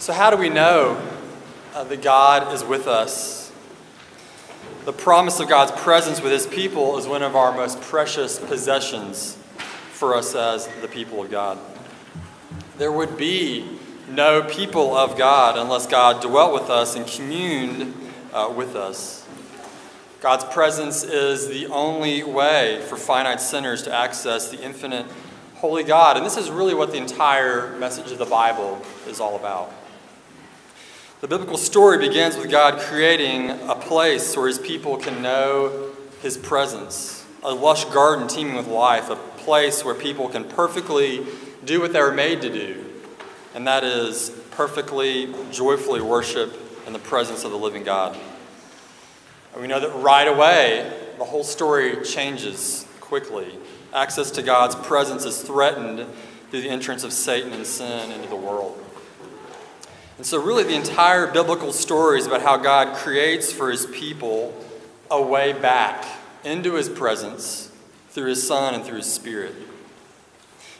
So, how do we know uh, that God is with us? The promise of God's presence with His people is one of our most precious possessions for us as the people of God. There would be no people of God unless God dwelt with us and communed uh, with us. God's presence is the only way for finite sinners to access the infinite holy God. And this is really what the entire message of the Bible is all about. The biblical story begins with God creating a place where his people can know his presence, a lush garden teeming with life, a place where people can perfectly do what they were made to do, and that is perfectly, joyfully worship in the presence of the living God. And we know that right away, the whole story changes quickly. Access to God's presence is threatened through the entrance of Satan and sin into the world. And so, really, the entire biblical story is about how God creates for his people a way back into his presence through his Son and through his Spirit.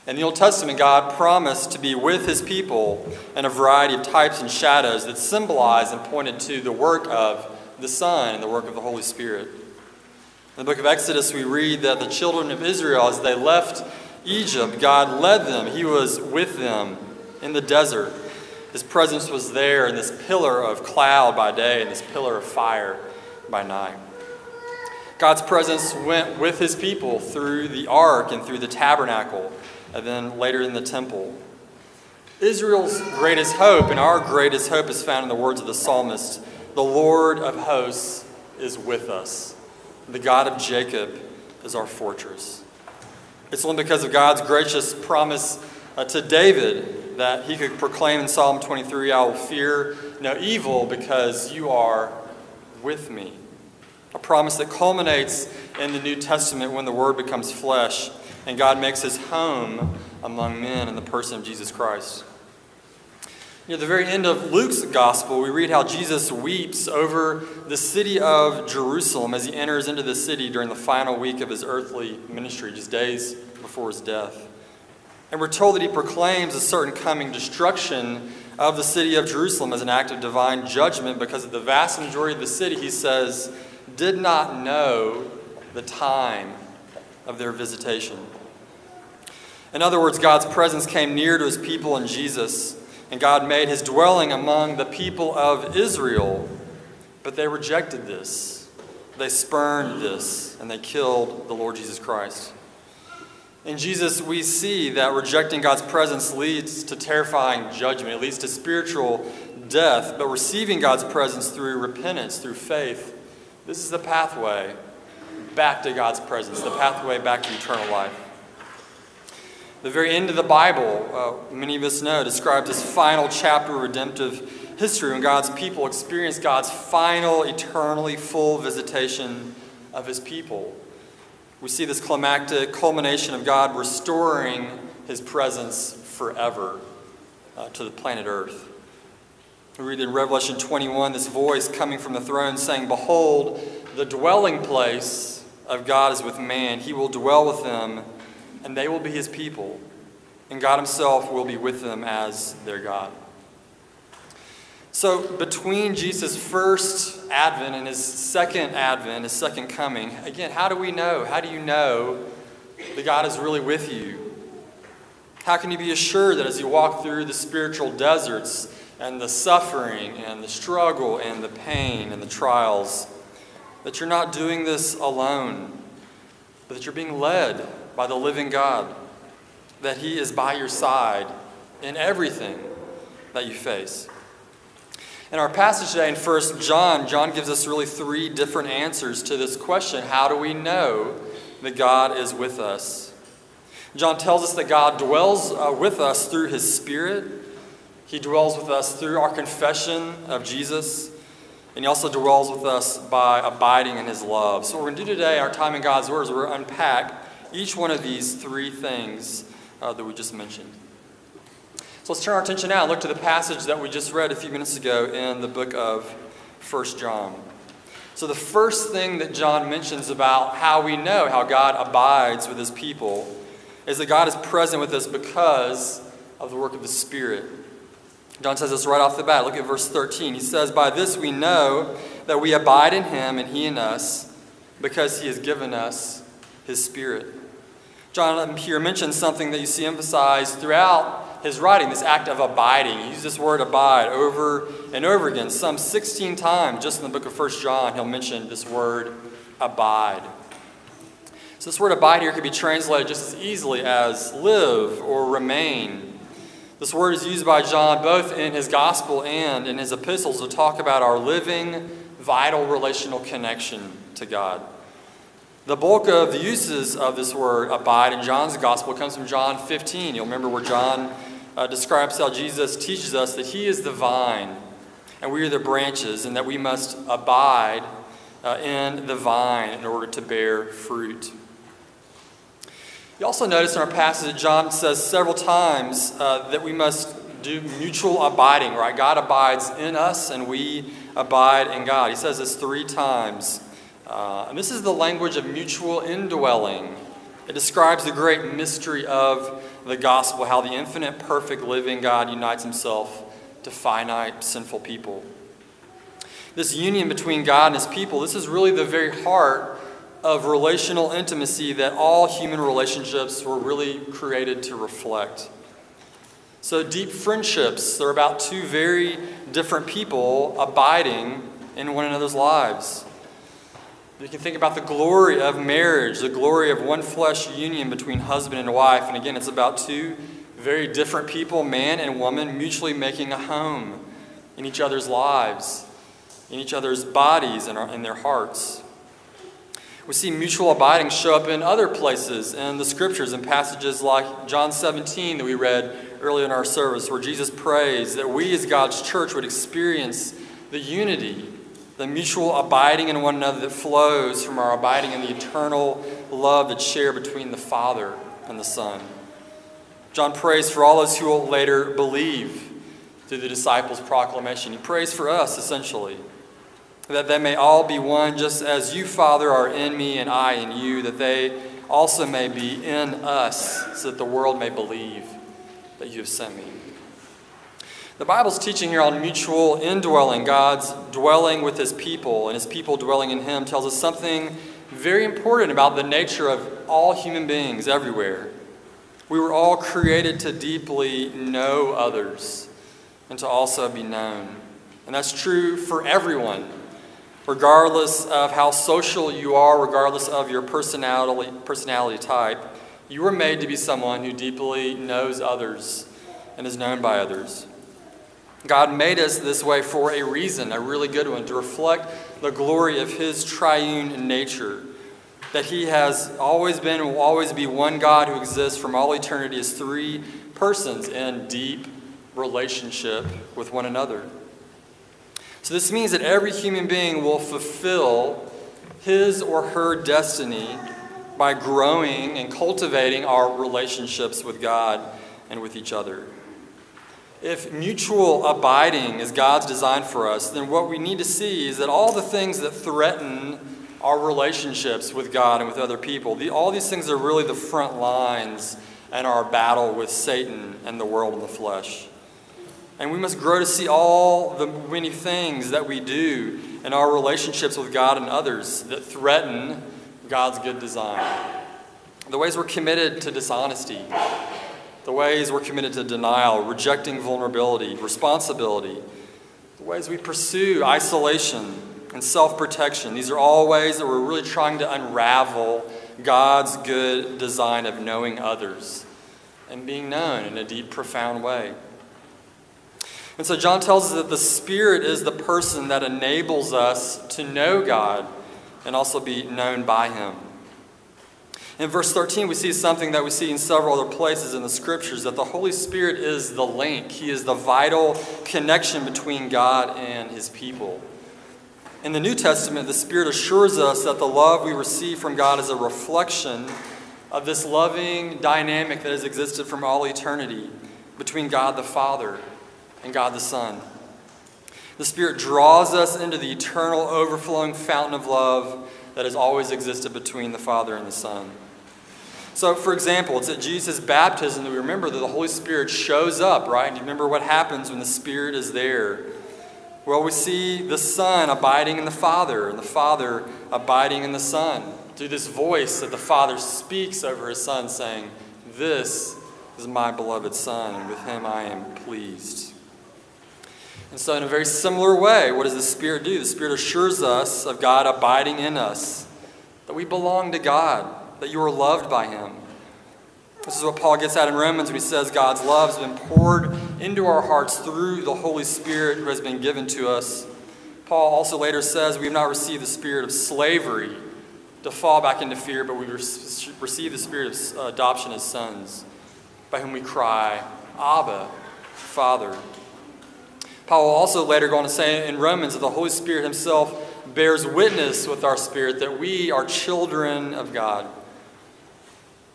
In the Old Testament, God promised to be with his people in a variety of types and shadows that symbolize and pointed to the work of the Son and the work of the Holy Spirit. In the book of Exodus, we read that the children of Israel, as they left Egypt, God led them. He was with them in the desert. His presence was there in this pillar of cloud by day and this pillar of fire by night. God's presence went with his people through the ark and through the tabernacle, and then later in the temple. Israel's greatest hope and our greatest hope is found in the words of the psalmist The Lord of hosts is with us, the God of Jacob is our fortress. It's only because of God's gracious promise uh, to David that he could proclaim in Psalm 23 I will fear no evil because you are with me. A promise that culminates in the New Testament when the Word becomes flesh and God makes his home among men in the person of Jesus Christ. Near the very end of Luke's gospel, we read how Jesus weeps over the city of Jerusalem as he enters into the city during the final week of his earthly ministry, just days before his death. And we're told that he proclaims a certain coming destruction of the city of Jerusalem as an act of divine judgment because of the vast majority of the city, he says, did not know the time of their visitation. In other words, God's presence came near to his people in Jesus, and God made his dwelling among the people of Israel, but they rejected this. They spurned this, and they killed the Lord Jesus Christ. In Jesus, we see that rejecting God's presence leads to terrifying judgment. It leads to spiritual death. But receiving God's presence through repentance, through faith, this is the pathway back to God's presence, the pathway back to eternal life. The very end of the Bible, uh, many of us know, describes this final chapter of redemptive history when God's people experience God's final, eternally full visitation of his people. We see this climactic culmination of God restoring his presence forever uh, to the planet Earth. We read in Revelation 21 this voice coming from the throne saying, Behold, the dwelling place of God is with man. He will dwell with them, and they will be his people, and God himself will be with them as their God. So, between Jesus' first advent and his second advent, his second coming, again, how do we know? How do you know that God is really with you? How can you be assured that as you walk through the spiritual deserts and the suffering and the struggle and the pain and the trials, that you're not doing this alone, but that you're being led by the living God, that He is by your side in everything that you face? In our passage today in 1 John, John gives us really three different answers to this question How do we know that God is with us? John tells us that God dwells uh, with us through his Spirit. He dwells with us through our confession of Jesus. And he also dwells with us by abiding in his love. So, what we're going to do today, our time in God's Word, is we're going to unpack each one of these three things uh, that we just mentioned. So let's turn our attention now and look to the passage that we just read a few minutes ago in the book of 1 John. So, the first thing that John mentions about how we know how God abides with his people is that God is present with us because of the work of the Spirit. John says this right off the bat. Look at verse 13. He says, By this we know that we abide in him and he in us, because he has given us his Spirit. John here mentions something that you see emphasized throughout his writing this act of abiding. He uses this word abide over and over again. Some 16 times, just in the book of 1 John, he'll mention this word abide. So, this word abide here could be translated just as easily as live or remain. This word is used by John both in his gospel and in his epistles to talk about our living, vital relational connection to God. The bulk of the uses of this word abide in John's gospel comes from John 15. You'll remember where John uh, describes how Jesus teaches us that he is the vine and we are the branches, and that we must abide uh, in the vine in order to bear fruit. You also notice in our passage that John says several times uh, that we must do mutual abiding, right? God abides in us and we abide in God. He says this three times. Uh, and this is the language of mutual indwelling. It describes the great mystery of the gospel, how the infinite, perfect, living God unites himself to finite, sinful people. This union between God and his people, this is really the very heart of relational intimacy that all human relationships were really created to reflect. So, deep friendships are about two very different people abiding in one another's lives. You can think about the glory of marriage, the glory of one flesh union between husband and wife. And again, it's about two very different people, man and woman, mutually making a home in each other's lives, in each other's bodies, and in their hearts. We see mutual abiding show up in other places in the scriptures, in passages like John 17 that we read earlier in our service, where Jesus prays that we as God's church would experience the unity, the mutual abiding in one another that flows from our abiding in the eternal love that's shared between the Father and the Son. John prays for all those who will later believe through the disciples' proclamation. He prays for us, essentially that they may all be one, just as you, Father, are in me and I in you, that they also may be in us, so that the world may believe that you have sent me. The Bible's teaching here on mutual indwelling, God's dwelling with his people and his people dwelling in him, tells us something very important about the nature of all human beings everywhere. We were all created to deeply know others and to also be known. And that's true for everyone regardless of how social you are, regardless of your personality, personality type, you were made to be someone who deeply knows others and is known by others. God made us this way for a reason, a really good one, to reflect the glory of His triune nature. That He has always been and will always be one God who exists from all eternity as three persons in deep relationship with one another. So, this means that every human being will fulfill his or her destiny by growing and cultivating our relationships with God and with each other. If mutual abiding is God's design for us, then what we need to see is that all the things that threaten our relationships with God and with other people, the, all these things are really the front lines in our battle with Satan and the world and the flesh. And we must grow to see all the many things that we do in our relationships with God and others that threaten God's good design. The ways we're committed to dishonesty, the ways we're committed to denial, rejecting vulnerability, responsibility, the ways we pursue isolation and self protection. These are all ways that we're really trying to unravel God's good design of knowing others and being known in a deep, profound way. And so John tells us that the Spirit is the person that enables us to know God and also be known by Him. In verse 13, we see something that we see in several other places in the scriptures that the Holy Spirit is the link, He is the vital connection between God and His people. In the New Testament, the Spirit assures us that the love we receive from God is a reflection of this loving dynamic that has existed from all eternity between God the Father and God the Son. The Spirit draws us into the eternal, overflowing fountain of love that has always existed between the Father and the Son. So, for example, it's at Jesus' baptism that we remember that the Holy Spirit shows up, right? And you remember what happens when the Spirit is there. Well, we see the Son abiding in the Father, and the Father abiding in the Son through this voice that the Father speaks over his Son, saying, This is my beloved Son, and with him I am pleased. And so, in a very similar way, what does the Spirit do? The Spirit assures us of God abiding in us, that we belong to God that you are loved by Him. This is what Paul gets at in Romans when he says God's love has been poured into our hearts through the Holy Spirit who has been given to us. Paul also later says we have not received the spirit of slavery to fall back into fear, but we receive the spirit of uh, adoption as sons, by whom we cry, Abba, Father. Paul will also later go on to say in Romans that the Holy Spirit himself bears witness with our spirit that we are children of God.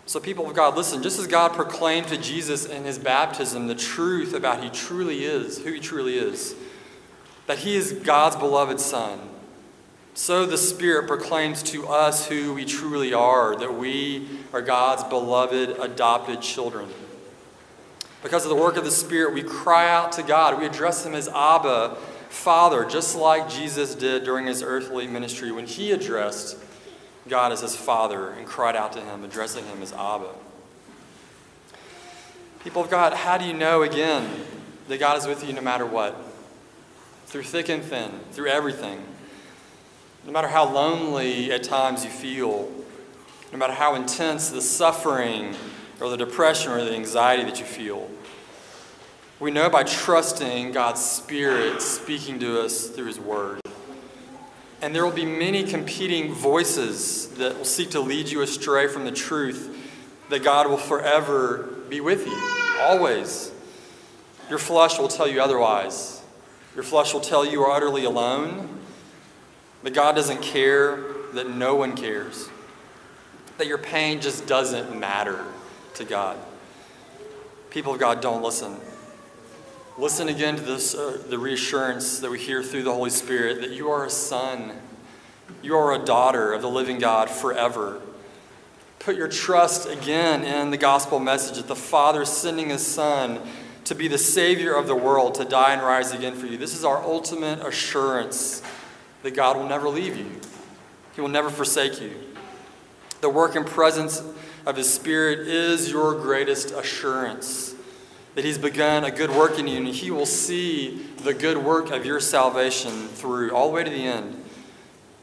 So, people of God, listen, just as God proclaimed to Jesus in his baptism the truth about he truly is, who he truly is, that he is God's beloved Son, so the Spirit proclaims to us who we truly are, that we are God's beloved adopted children. Because of the work of the Spirit, we cry out to God. We address him as Abba, Father, just like Jesus did during his earthly ministry when he addressed God as his father and cried out to him, addressing him as Abba. People of God, how do you know again that God is with you no matter what? Through thick and thin, through everything. No matter how lonely at times you feel, no matter how intense the suffering or the depression or the anxiety that you feel. We know by trusting God's Spirit speaking to us through His Word. And there will be many competing voices that will seek to lead you astray from the truth that God will forever be with you, always. Your flesh will tell you otherwise. Your flesh will tell you you are utterly alone, that God doesn't care, that no one cares, that your pain just doesn't matter to God. People of God, don't listen. Listen again to this, uh, the reassurance that we hear through the Holy Spirit that you are a son, you are a daughter of the living God forever. Put your trust again in the gospel message that the Father is sending His Son to be the Savior of the world, to die and rise again for you. This is our ultimate assurance that God will never leave you, He will never forsake you. The work and presence of His Spirit is your greatest assurance that He's begun a good work in you, and He will see the good work of your salvation through all the way to the end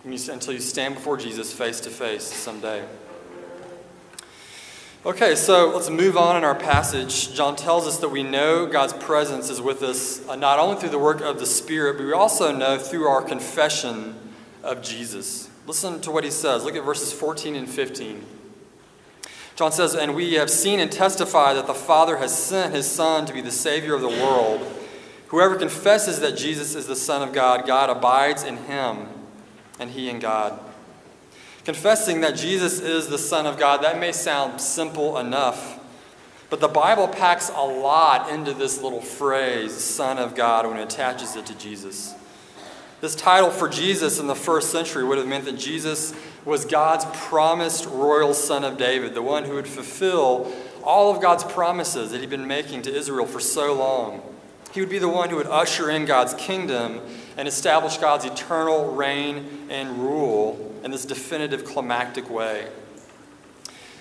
until you stand before Jesus face to face someday. Okay, so let's move on in our passage. John tells us that we know God's presence is with us uh, not only through the work of the Spirit, but we also know through our confession of Jesus. Listen to what he says. Look at verses 14 and 15. John says, And we have seen and testify that the Father has sent his Son to be the Savior of the world. Whoever confesses that Jesus is the Son of God, God abides in him, and he in God. Confessing that Jesus is the Son of God, that may sound simple enough. But the Bible packs a lot into this little phrase, Son of God, when it attaches it to Jesus. This title for Jesus in the first century would have meant that Jesus was God's promised royal son of David, the one who would fulfill all of God's promises that he'd been making to Israel for so long. He would be the one who would usher in God's kingdom and establish God's eternal reign and rule in this definitive climactic way.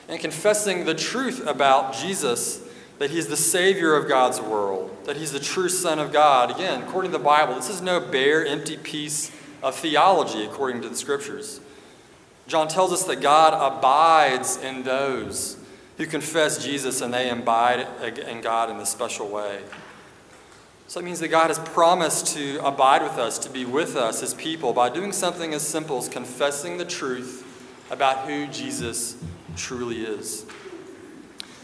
And confessing the truth about Jesus that he's the Savior of God's world, that he's the true Son of God. Again, according to the Bible, this is no bare, empty piece of theology, according to the Scriptures. John tells us that God abides in those who confess Jesus and they abide in God in a special way. So it means that God has promised to abide with us, to be with us as people, by doing something as simple as confessing the truth about who Jesus truly is.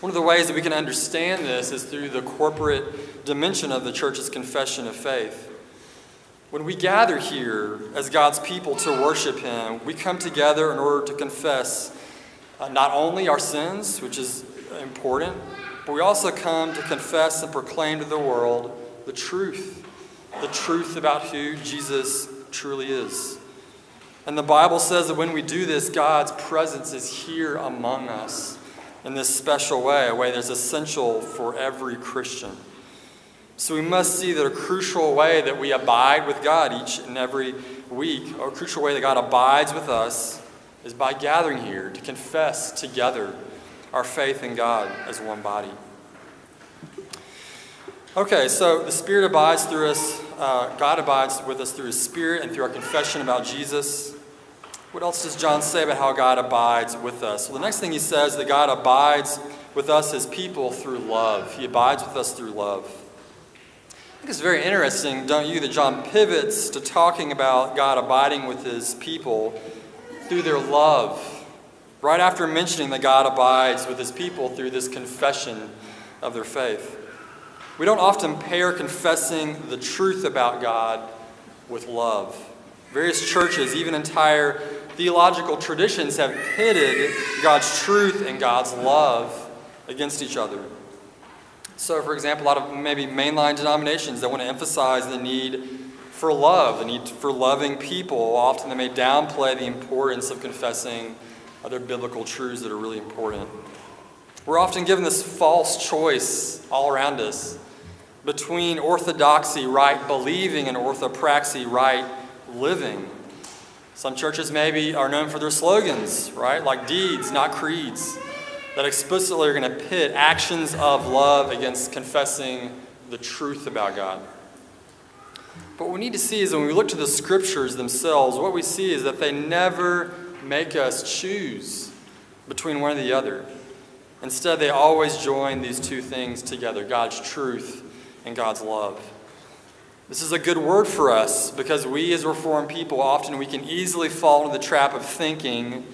One of the ways that we can understand this is through the corporate dimension of the church's confession of faith. When we gather here as God's people to worship Him, we come together in order to confess uh, not only our sins, which is important, but we also come to confess and proclaim to the world the truth, the truth about who Jesus truly is. And the Bible says that when we do this, God's presence is here among us in this special way, a way that's essential for every Christian. So we must see that a crucial way that we abide with God each and every week, or a crucial way that God abides with us, is by gathering here to confess together our faith in God as one body. Okay, so the Spirit abides through us. Uh, God abides with us through His Spirit and through our confession about Jesus. What else does John say about how God abides with us? Well, the next thing he says that God abides with us as people through love. He abides with us through love. I think it's very interesting, don't you, that John pivots to talking about God abiding with his people through their love. Right after mentioning that God abides with his people through this confession of their faith. We don't often pair confessing the truth about God with love. Various churches, even entire theological traditions, have pitted God's truth and God's love against each other. So, for example, a lot of maybe mainline denominations that want to emphasize the need for love, the need for loving people. Often they may downplay the importance of confessing other biblical truths that are really important. We're often given this false choice all around us between orthodoxy, right believing, and orthopraxy, right living. Some churches maybe are known for their slogans, right? Like deeds, not creeds, that explicitly are going to pit actions of love against confessing the truth about God. But what we need to see is when we look to the scriptures themselves, what we see is that they never make us choose between one or the other. Instead, they always join these two things together God's truth and God's love. This is a good word for us because we, as Reformed people, often we can easily fall into the trap of thinking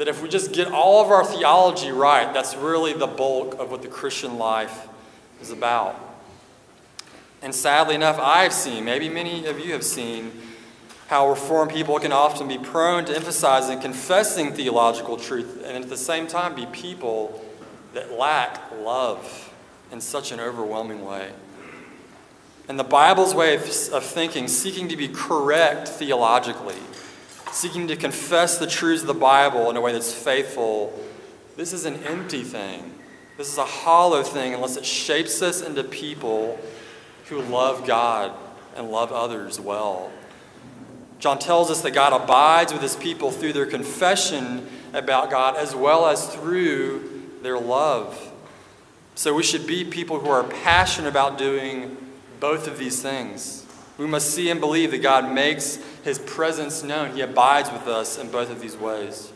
that if we just get all of our theology right, that's really the bulk of what the Christian life is about. And sadly enough, I've seen, maybe many of you have seen, how Reformed people can often be prone to emphasizing confessing theological truth and at the same time be people that lack love in such an overwhelming way. And the Bible's way of, thinking, seeking to be correct theologically, seeking to confess the truths of the Bible in a way that's faithful, this is an empty thing. This is a hollow thing unless it shapes us into people who love God and love others well. John tells us that God abides with his people through their confession about God as well as through their love. So we should be people who are passionate about doing both of these things. We must see and believe that God makes his presence known. He abides with us in both of these ways.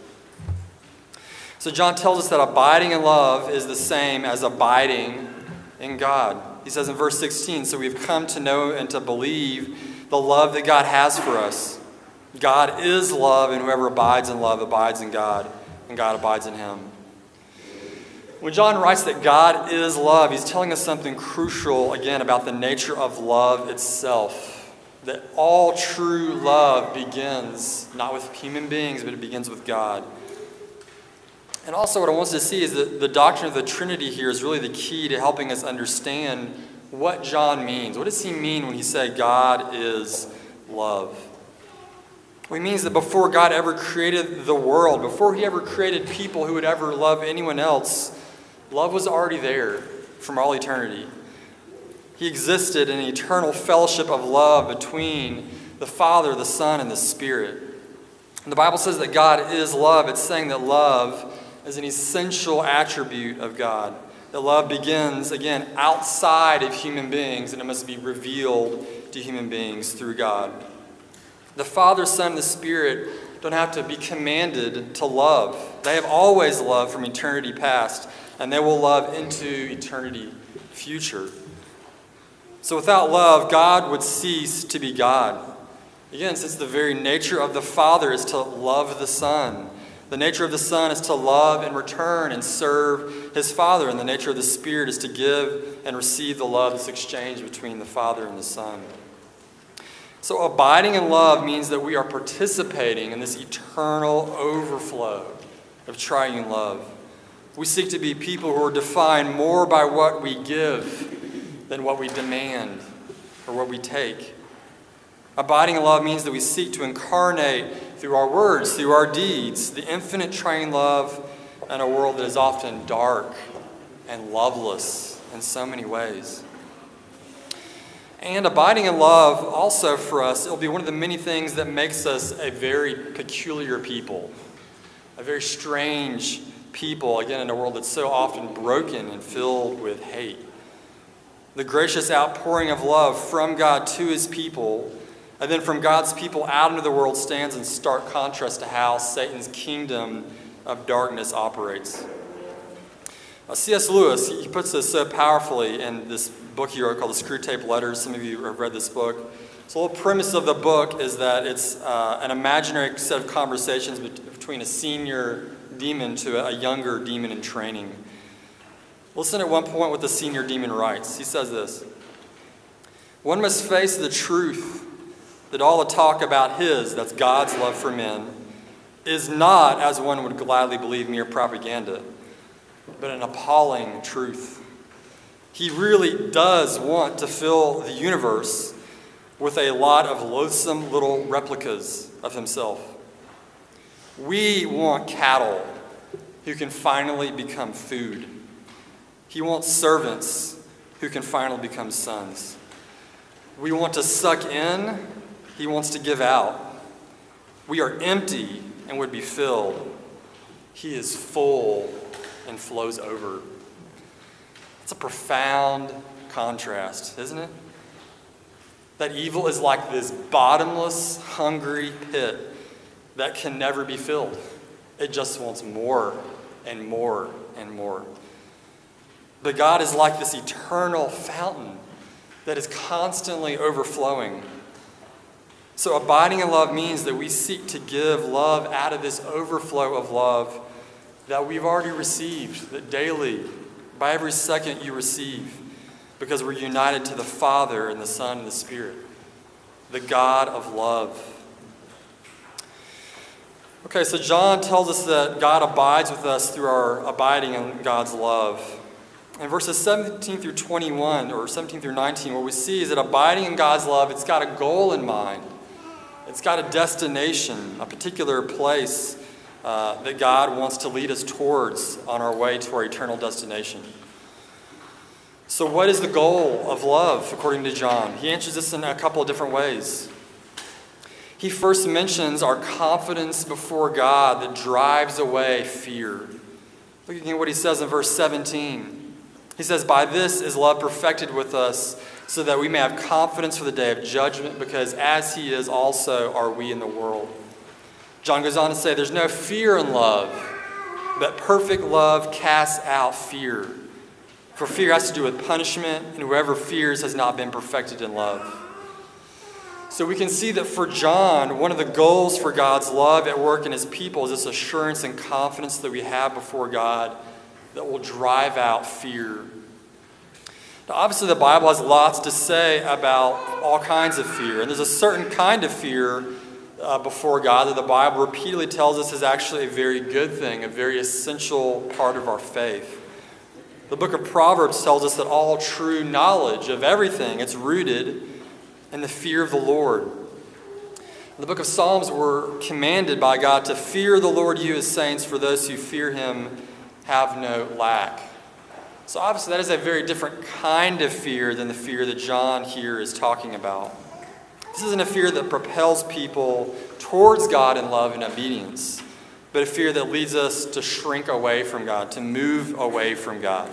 So, John tells us that abiding in love is the same as abiding in God. He says in verse 16, So we've come to know and to believe the love that God has for us. God is love, and whoever abides in love abides in God, and God abides in him. When John writes that God is love, he's telling us something crucial, again, about the nature of love itself. That all true love begins not with human beings, but it begins with God. And also, what I want us to see is that the doctrine of the Trinity here is really the key to helping us understand what John means. What does he mean when he said God is love? Well, he means that before God ever created the world, before he ever created people who would ever love anyone else, Love was already there from all eternity. He existed in an eternal fellowship of love between the Father, the Son, and the Spirit. And the Bible says that God is love. It's saying that love is an essential attribute of God. That love begins, again, outside of human beings, and it must be revealed to human beings through God. The Father, Son, and the Spirit don't have to be commanded to love. They have always loved from eternity past and they will love into eternity future. So without love, God would cease to be God. Again, since the very nature of the Father is to love the Son, the nature of the Son is to love and return and serve his Father, and the nature of the Spirit is to give and receive the love that's exchanged between the Father and the Son. So, abiding in love means that we are participating in this eternal overflow of triune love. We seek to be people who are defined more by what we give than what we demand or what we take. Abiding in love means that we seek to incarnate through our words, through our deeds, the infinite triune love in a world that is often dark and loveless in so many ways. And abiding in love, also for us, it'll be one of the many things that makes us a very peculiar people, a very strange people, again, in a world that's so often broken and filled with hate. The gracious outpouring of love from God to his people, and then from God's people out into the world, stands in stark contrast to how Satan's kingdom of darkness operates. Uh, C.S. Lewis, he puts this so powerfully in this book he wrote called The Screwtape Letters. Some of you have read this book. So, the whole premise of the book is that it's uh, an imaginary set of conversations between a senior demon to a younger demon in training. Listen at one point what the senior demon writes. He says this One must face the truth that all the talk about his, that's God's love for men, is not, as one would gladly believe, mere propaganda but an appalling truth. He really does want to fill the universe with a lot of loathsome little replicas of himself. We want cattle who can finally become food. He wants servants who can finally become sons. We want to suck in, he wants to give out. We are empty and would be filled. He is full and flows over. It's a profound contrast, isn't it? That evil is like this bottomless, hungry pit that can never be filled. It just wants more and more and more. But God is like this eternal fountain that is constantly overflowing. So, abiding in love means that we seek to give love out of this overflow of love that we've already received, that daily, by every second you receive, because we're united to the Father and the Son and the Spirit, the God of love. Okay, so John tells us that God abides with us through our abiding in God's love. In verses 17 through 21, or 17 through 19, what we see is that abiding in God's love, it's got a goal in mind. It's got a destination, a particular place uh, that God wants to lead us towards on our way to our eternal destination. So, what is the goal of love, according to John? He answers this in a couple of different ways. He first mentions our confidence before God that drives away fear. Look again what he says in verse 17. He says, By this is love perfected with us, so that we may have confidence for the day of judgment, because as he is, also are we in the world. John goes on to say, There's no fear in love, but perfect love casts out fear. For fear has to do with punishment, and whoever fears has not been perfected in love. So we can see that for John, one of the goals for God's love at work in his people is this assurance and confidence that we have before God that will drive out fear. Now, obviously, the Bible has lots to say about all kinds of fear, and there's a certain kind of fear uh, before God that the Bible repeatedly tells us is actually a very good thing, a very essential part of our faith. The book of Proverbs tells us that all true knowledge of everything it's rooted in the fear of the Lord. In the book of Psalms, we're commanded by God to fear the Lord, you as saints, for those who fear him have no lack. So, obviously, that is a very different kind of fear than the fear that John here is talking about. This isn't a fear that propels people towards God in love and obedience, but a fear that leads us to shrink away from God, to move away from God.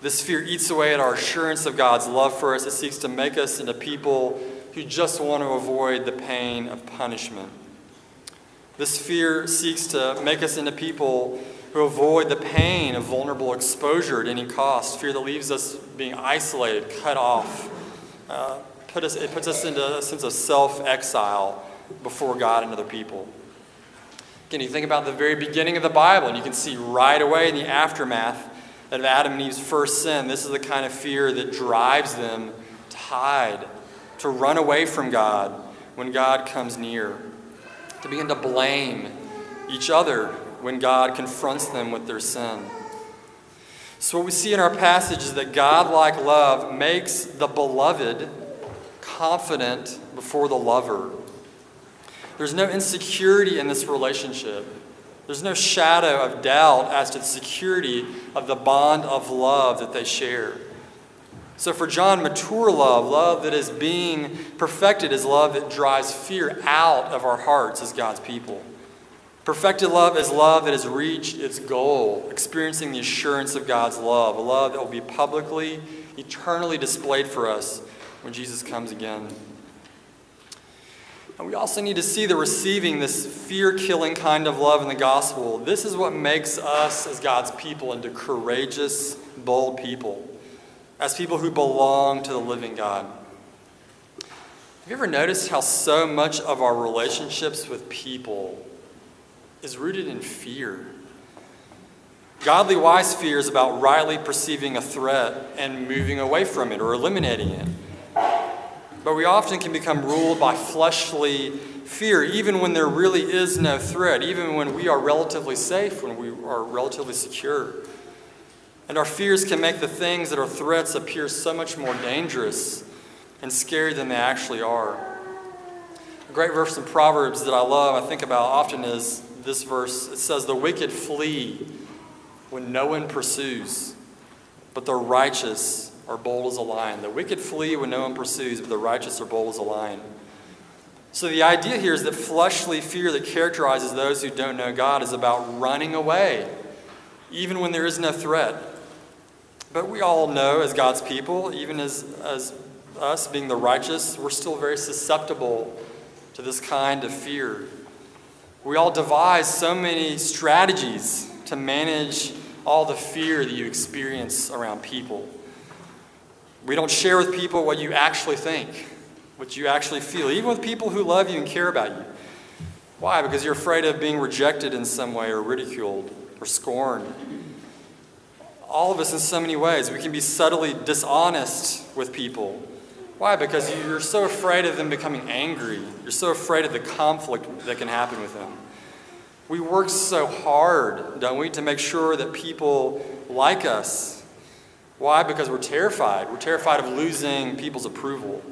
This fear eats away at our assurance of God's love for us. It seeks to make us into people who just want to avoid the pain of punishment. This fear seeks to make us into people who avoid the pain of vulnerable exposure at any cost, fear that leaves us being isolated, cut off, uh, put us, it puts us into a sense of self exile before God and other people. Again, you think about the very beginning of the Bible, and you can see right away in the aftermath of Adam and Eve's first sin, this is the kind of fear that drives them to hide, to run away from God when God comes near, to begin to blame each other when God confronts them with their sin. So, what we see in our passage is that God like love makes the beloved confident before the lover. There's no insecurity in this relationship. There's no shadow of doubt as to the security of the bond of love that they share. So, for John, mature love, love that is being perfected, is love that drives fear out of our hearts as God's people. Perfected love is love that has reached its goal, experiencing the assurance of God's love, a love that will be publicly, eternally displayed for us when Jesus comes again. And we also need to see the receiving this fear killing kind of love in the gospel. This is what makes us, as God's people, into courageous, bold people, as people who belong to the living God. Have you ever noticed how so much of our relationships with people is rooted in fear. Godly wise fear is about rightly perceiving a threat and moving away from it or eliminating it. But we often can become ruled by fleshly fear, even when there really is no threat, even when we are relatively safe, when we are relatively secure. And our fears can make the things that are threats appear so much more dangerous and scary than they actually are. A great verse in Proverbs that I love, I think about often, is this verse. It says, The wicked flee when no one pursues, but the righteous are bold as a lion. The wicked flee when no one pursues, but the righteous are bold as a lion. So the idea here is that fleshly fear that characterizes those who don't know God is about running away, even when there is no threat. But we all know, as God's people, even as, as us being the righteous, we're still very susceptible to this kind of fear. We all devise so many strategies to manage all the fear that you experience around people. We don't share with people what you actually think, what you actually feel, even with people who love you and care about you. Why? Because you're afraid of being rejected in some way or ridiculed or scorned. All of us, in so many ways, we can be subtly dishonest with people why? Because you're so afraid of them becoming angry. You're so afraid of the conflict that can happen with them. We work so hard, don't we, to make sure that people like us. Why? Because we're terrified. We're terrified of losing people's approval.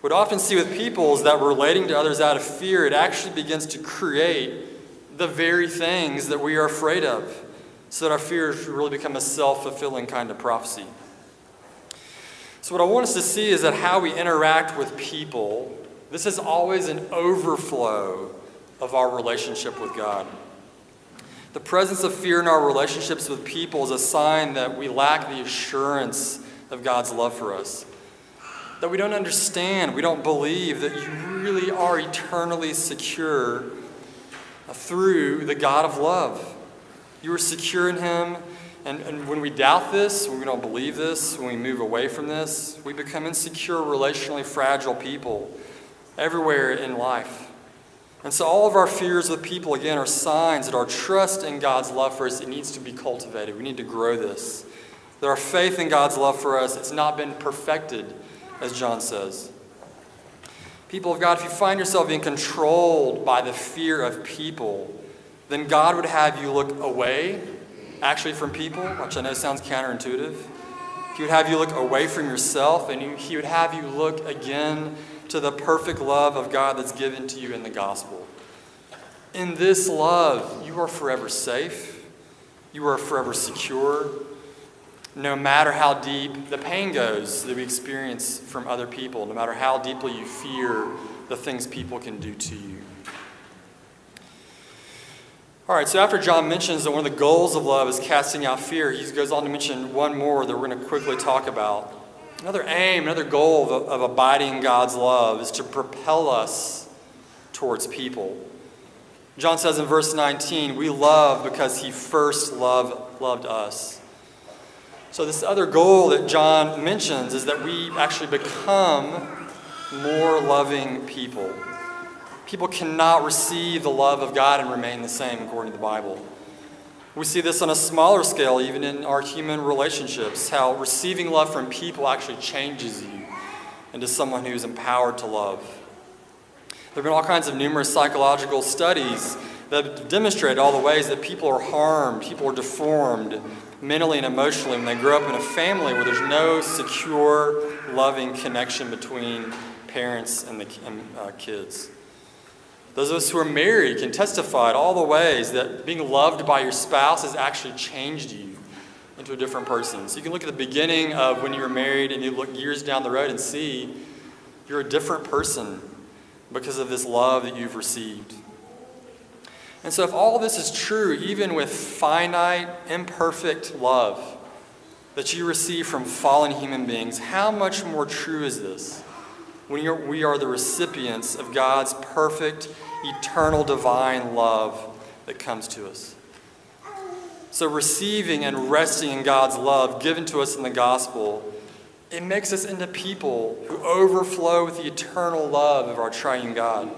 What I often see with people is that relating to others out of fear, it actually begins to create the very things that we are afraid of, so that our fears really become a self fulfilling kind of prophecy. So, what I want us to see is that how we interact with people, this is always an overflow of our relationship with God. The presence of fear in our relationships with people is a sign that we lack the assurance of God's love for us. That we don't understand, we don't believe that you really are eternally secure uh, through the God of love. You are secure in Him and, and when we doubt this, when we don't believe this, when we move away from this, we become insecure, relationally fragile people everywhere in life. And so all of our fears with people, again, are signs that our trust in God's love for us, it needs to be cultivated. We need to grow this. That our faith in God's love for us, it's not been perfected, as John says. People of God, if you find yourself being controlled by the fear of people, then God would have you look away actually from people, which I know sounds counterintuitive. He would have you look away from yourself, and He would have you look again to the perfect love of God that's given to you in the gospel. In this love, you are forever safe, you are forever secure. No matter how deep the pain goes that we experience from other people, no matter how deeply you fear the things people can do to you. All right, so after John mentions that one of the goals of love is casting out fear, he goes on to mention one more that we're going to quickly talk about. Another aim, another goal of, of abiding God's love is to propel us towards people. John says in verse 19, We love because he first loved, loved us. So, this other goal that John mentions is that we actually become more loving people. People cannot receive the love of God and remain the same according to the Bible. We see this on a smaller scale, even in our human relationships, how receiving love from people actually changes you into someone who is empowered to love. There have been all kinds of numerous psychological studies that demonstrate all the ways that people are harmed, people are deformed mentally and emotionally when they grow up in a family where there's no secure, loving connection between parents and the and, uh, kids. Those of us who are married can testify in all the ways that being loved by your spouse has actually changed you into a different person. So you can look at the beginning of when you were married and you look years down the road and see you're a different person because of this love that you've received. And so, if all this is true, even with finite, imperfect love that you receive from fallen human beings, how much more true is this when we are the recipients of God's perfect, eternal, divine love that comes to us? So, receiving and resting in God's love given to us in the gospel, it makes us into people who overflow with the eternal love of our triune God.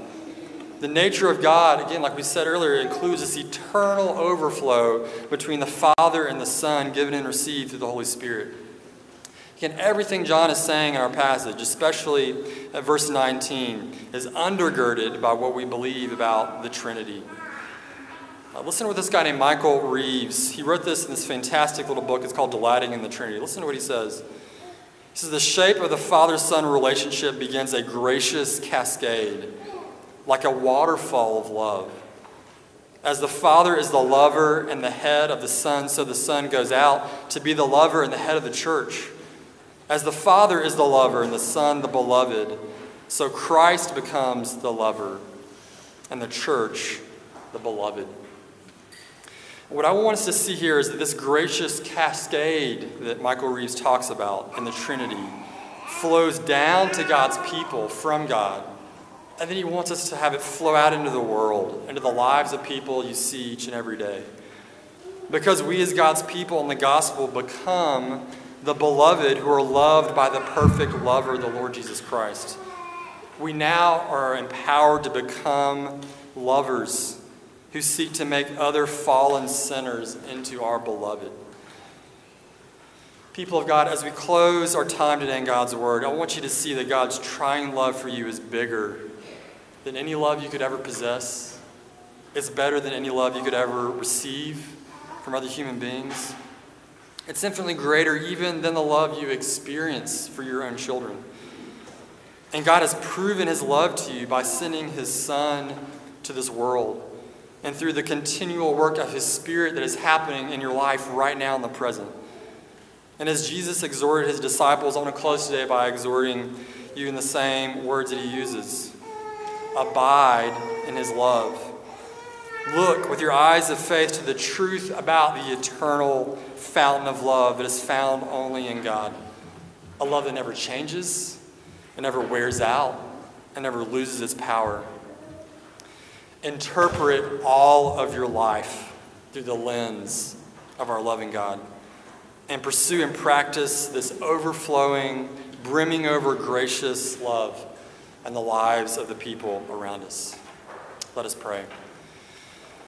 The nature of God, again, like we said earlier, includes this eternal overflow between the Father and the Son, given and received through the Holy Spirit. Again, everything John is saying in our passage, especially at verse 19, is undergirded by what we believe about the Trinity. Uh, listen to what this guy named Michael Reeves, he wrote this in this fantastic little book. It's called Delighting in the Trinity. Listen to what he says. He says, The shape of the father son relationship begins a gracious cascade, like a waterfall of love. As the Father is the lover and the head of the Son, so the Son goes out to be the lover and the head of the church. As the Father is the lover and the Son the beloved, so Christ becomes the lover and the church the beloved. What I want us to see here is that this gracious cascade that Michael Reeves talks about in the Trinity flows down to God's people from God. And then he wants us to have it flow out into the world, into the lives of people you see each and every day. Because we, as God's people in the gospel, become the beloved who are loved by the perfect lover, the Lord Jesus Christ. We now are empowered to become lovers who seek to make other fallen sinners into our beloved. People of God, as we close our time today in God's Word, I want you to see that God's triune love for you is bigger than any love you could ever possess. It's better than any love you could ever receive from other human beings. It's infinitely greater even than the love you experience for your own children. And God has proven His love to you by sending His Son to this world and through the continual work of His Spirit that is happening in your life right now in the present. And as Jesus exhorted His disciples, I want to close today by exhorting you in the same words that He uses Abide in His love. Look with your eyes of faith to the truth about the eternal fountain of love that is found only in God. A love that never changes, and never wears out, and never loses its power interpret all of your life through the lens of our loving God and pursue and practice this overflowing, brimming over gracious love in the lives of the people around us. Let us pray.